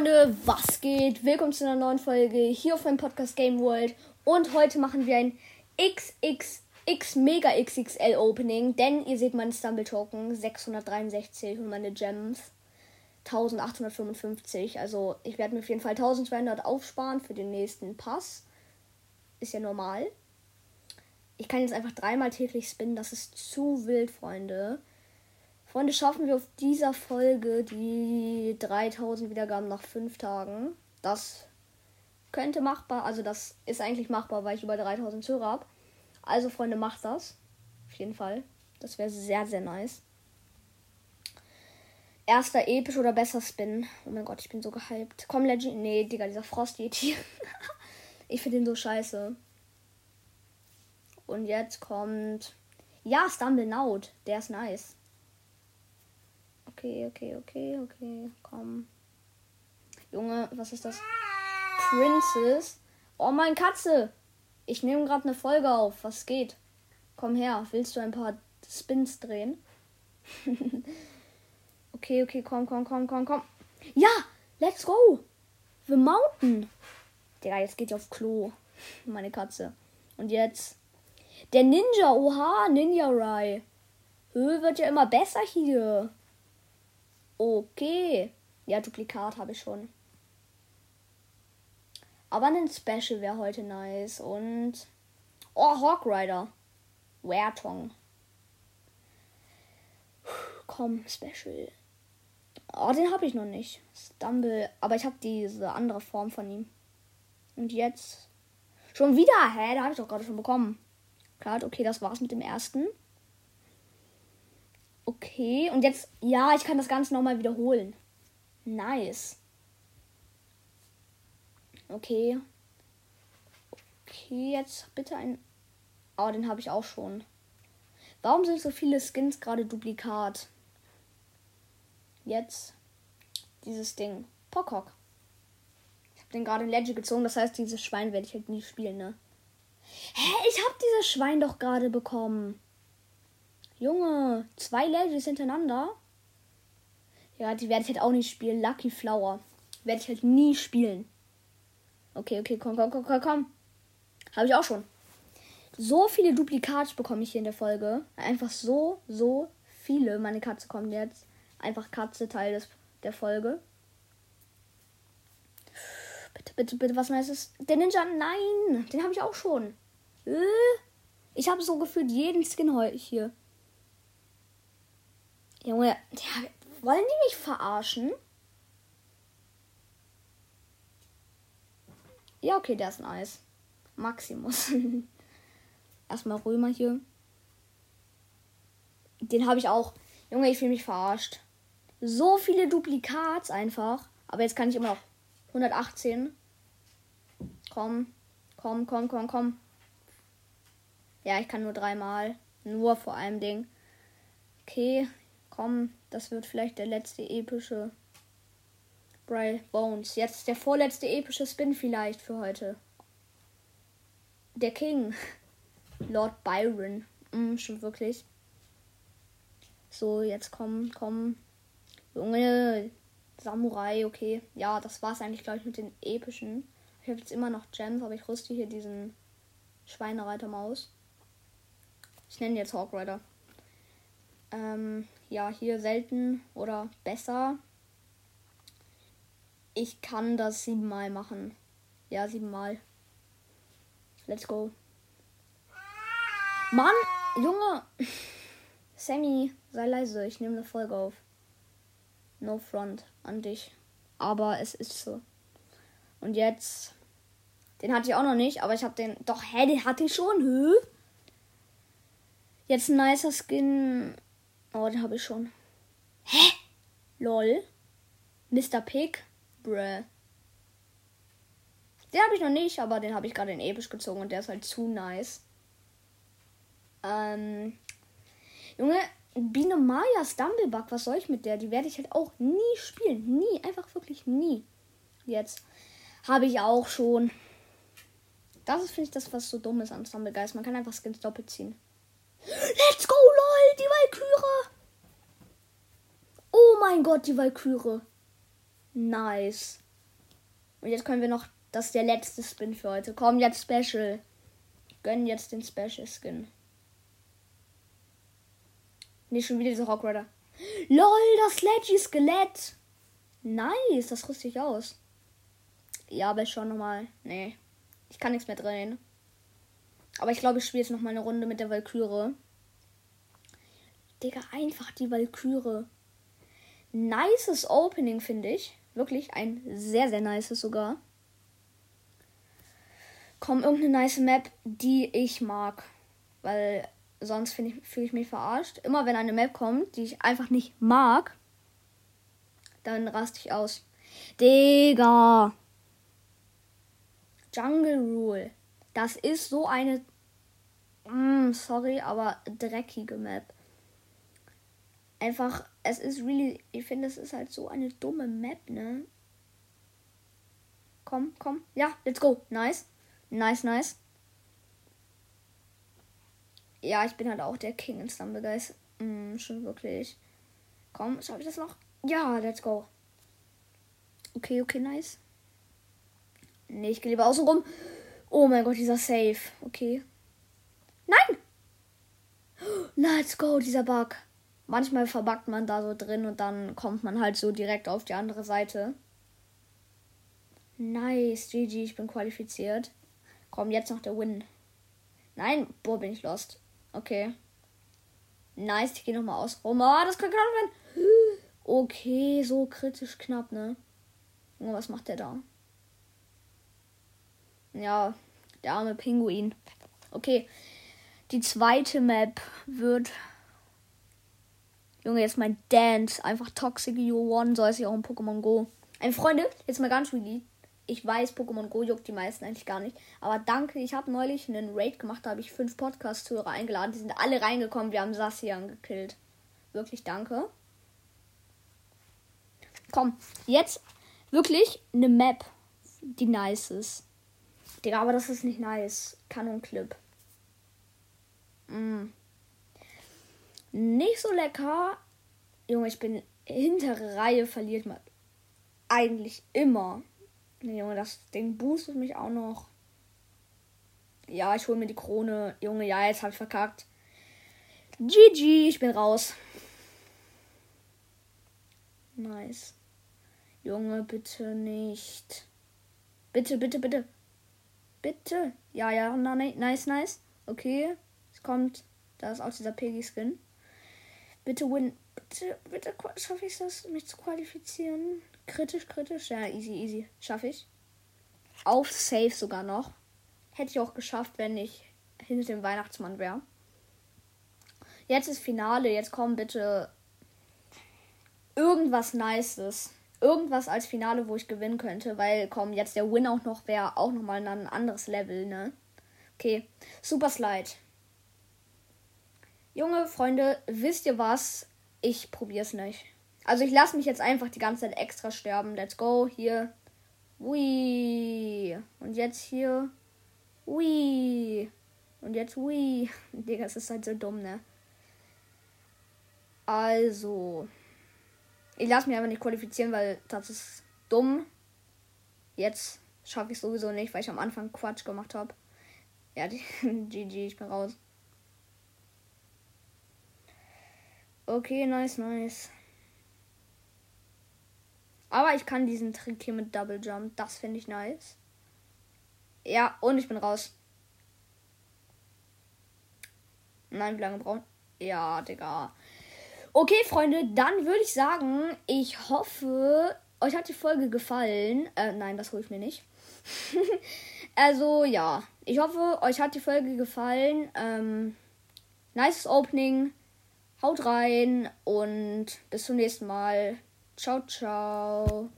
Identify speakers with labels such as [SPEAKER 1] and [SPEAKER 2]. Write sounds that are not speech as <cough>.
[SPEAKER 1] Freunde, was geht? Willkommen zu einer neuen Folge hier auf meinem Podcast Game World. Und heute machen wir ein XXX Mega XXL Opening, denn ihr seht meine Stumble Token 663 und meine Gems 1855. Also ich werde mir auf jeden Fall 1200 aufsparen für den nächsten Pass. Ist ja normal. Ich kann jetzt einfach dreimal täglich spinnen, das ist zu wild, Freunde. Freunde, schaffen wir auf dieser Folge die 3000 Wiedergaben nach 5 Tagen. Das könnte machbar, also das ist eigentlich machbar, weil ich über 3000 Hörer habe. Also, Freunde, macht das. Auf jeden Fall. Das wäre sehr, sehr nice. Erster episch oder besser Spin. Oh mein Gott, ich bin so gehypt. Komm, Legend. Nee, Digga, dieser Frost Yeti. <laughs> ich finde den so scheiße. Und jetzt kommt. Ja, Stumble Naut. Der ist nice. Okay, okay, okay, okay. Komm. Junge, was ist das? Princess. Oh, mein Katze. Ich nehme gerade eine Folge auf. Was geht? Komm her. Willst du ein paar Spins drehen? <laughs> okay, okay, komm, komm, komm, komm, komm. Ja, let's go. The Mountain. Digga, jetzt geht ihr auf Klo. <laughs> Meine Katze. Und jetzt. Der Ninja. Oha, Ninja Rai. Höhe wird ja immer besser hier. Okay. Ja, Duplikat habe ich schon. Aber ein Special wäre heute nice. Und. Oh, Hawk Rider. Wertong. Komm, Special. Oh, den habe ich noch nicht. Stumble. Aber ich habe diese andere Form von ihm. Und jetzt. Schon wieder? Hä? Da habe ich doch gerade schon bekommen. Klar, okay, das war's mit dem ersten. Okay, und jetzt, ja, ich kann das Ganze nochmal wiederholen. Nice. Okay. Okay, jetzt bitte ein. Oh, den habe ich auch schon. Warum sind so viele Skins gerade Duplikat? Jetzt dieses Ding. Pocock. Ich habe den gerade in Legend gezogen, das heißt, dieses Schwein werde ich halt nie spielen, ne? Hä, ich habe dieses Schwein doch gerade bekommen. Junge, zwei Legends hintereinander. Ja, die werde ich halt auch nicht spielen. Lucky Flower. Werde ich halt nie spielen. Okay, okay, komm, komm, komm, komm, komm. Habe ich auch schon. So viele Duplikate bekomme ich hier in der Folge. Einfach so, so viele. Meine Katze kommt jetzt. Einfach Katze Teil des, der Folge. Bitte, bitte, bitte, was heißt es? Der Ninja, nein, den habe ich auch schon. Äh, ich habe so gefühlt jeden Skin hier. Junge, ja, wollen die mich verarschen? Ja, okay, der ist nice. Maximus. <laughs> Erstmal Römer hier. Den habe ich auch. Junge, ich fühle mich verarscht. So viele Duplikats einfach. Aber jetzt kann ich immer noch 118. Komm, komm, komm, komm, komm. Ja, ich kann nur dreimal. Nur vor allem Ding. Okay, komm, das wird vielleicht der letzte epische Bry Bones. Jetzt der vorletzte epische Spin vielleicht für heute. Der King. <laughs> Lord Byron. Mm, schon wirklich. So, jetzt komm, komm. Junge, Samurai, okay. Ja, das war's eigentlich, glaube ich, mit den epischen. Ich habe jetzt immer noch Gems, aber ich rüste hier diesen Schweinereiter Maus. Ich nenne jetzt Hawk Rider. Ähm, ja, hier selten oder besser. Ich kann das siebenmal machen. Ja, siebenmal. Let's go. Mann, Junge. <laughs> Sammy, sei leise. Ich nehme eine Folge auf. No front an dich. Aber es ist so. Und jetzt. Den hatte ich auch noch nicht, aber ich habe den. Doch, hä, den hatte ich schon. Hä? Jetzt ein nicer Skin. Oh, den habe ich schon. Hä? Lol. Mr. Pig? Bruh. Den habe ich noch nicht, aber den habe ich gerade in episch gezogen und der ist halt zu nice. Ähm. Junge, Biene Maya Stumblebug, was soll ich mit der? Die werde ich halt auch nie spielen. Nie, einfach wirklich nie. Jetzt habe ich auch schon. Das ist, finde ich, das, was so dumm ist an Stumblegeist. Man kann einfach Skins doppelt ziehen. Let's go, die Valkyrie. Oh mein Gott, die Valkyrie. Nice. Und jetzt können wir noch. Das ist der letzte Spin für heute. Komm, jetzt Special. Gönnen jetzt den Special Skin. Nee, schon wieder dieser Rockrider. LOL, das Leggy Skelett. Nice, das rüste ich aus. Ja, aber schon nochmal. Nee. Ich kann nichts mehr drehen. Aber ich glaube, ich spiele jetzt nochmal eine Runde mit der Valkyrie. Digga, einfach die Valkyrie. Nices Opening, finde ich. Wirklich ein sehr, sehr nices sogar. Komm, irgendeine nice Map, die ich mag. Weil sonst fühle ich mich verarscht. Immer wenn eine Map kommt, die ich einfach nicht mag, dann raste ich aus. Digga. Jungle Rule. Das ist so eine. Mm, sorry, aber dreckige Map. Einfach, es ist really. Ich finde, es ist halt so eine dumme Map, ne? Komm, komm. Ja, let's go. Nice. Nice, nice. Ja, ich bin halt auch der King in Stumblegeist. Mm, schon wirklich. Komm, schaffe ich das noch? Ja, let's go. Okay, okay, nice. Nee, ich gehe lieber außen rum. Oh mein Gott, dieser Safe. Okay. Nein! <gasps> Let's go, dieser Bug. Manchmal verbuggt man da so drin und dann kommt man halt so direkt auf die andere Seite. Nice, GG, ich bin qualifiziert. Komm, jetzt noch der Win. Nein, boah, bin ich lost. Okay. Nice, ich gehe nochmal aus. Oh, das kann knapp werden. Okay, so kritisch knapp, ne? Oh, was macht der da? Ja, der arme Pinguin. Okay. Die zweite Map wird. Junge, jetzt mein Dance. Einfach Toxic You One. So ist ja auch in Pokémon Go. Ein Freunde, jetzt mal ganz really. Ich weiß, Pokémon Go juckt die meisten eigentlich gar nicht. Aber danke, ich habe neulich einen Raid gemacht. Da habe ich fünf Podcast-Hörer eingeladen. Die sind alle reingekommen. Wir haben Sassian gekillt. Wirklich danke. Komm, jetzt wirklich eine Map, die nice ist. Digga, aber das ist nicht nice. Kanonclip. Mm. Nicht so lecker. Junge, ich bin hintere Reihe verliert man eigentlich immer. Junge, das Ding boostet mich auch noch. Ja, ich hole mir die Krone. Junge, ja, jetzt hab ich verkackt. GG, ich bin raus. Nice. Junge, bitte nicht. Bitte, bitte, bitte. Bitte. Ja, ja, nice, nice. Okay. Es kommt. Da ist auch dieser Piggy-Skin. Bitte win. Bitte, bitte schaffe ich das, mich zu qualifizieren. Kritisch, kritisch. Ja, easy, easy. Schaffe ich. Auf Safe sogar noch. Hätte ich auch geschafft, wenn ich hinter dem Weihnachtsmann wäre. Jetzt ist Finale. Jetzt kommen bitte irgendwas Nices irgendwas als Finale, wo ich gewinnen könnte, weil komm, jetzt der Win auch noch wäre auch noch mal ein anderes Level, ne? Okay, Super Slide. Junge Freunde, wisst ihr was? Ich probier's nicht. Also ich lasse mich jetzt einfach die ganze Zeit extra sterben. Let's go. Hier. Ui. Und jetzt hier. Ui. Und jetzt ui. <laughs> Digga, es ist halt so dumm, ne? Also. Ich lasse mich einfach nicht qualifizieren, weil das ist dumm. Jetzt schaffe ich sowieso nicht, weil ich am Anfang Quatsch gemacht habe. Ja, <laughs> GG, ich bin raus. Okay, nice, nice. Aber ich kann diesen Trick hier mit Double Jump. Das finde ich nice. Ja, und ich bin raus. Nein, wie lange brauchen? Ja, Digga. Okay, Freunde, dann würde ich sagen, ich hoffe, euch hat die Folge gefallen. Äh, nein, das hole ich mir nicht. <laughs> also, ja. Ich hoffe, euch hat die Folge gefallen. Ähm, nice Opening. Haut rein und bis zum nächsten Mal. Ciao, ciao.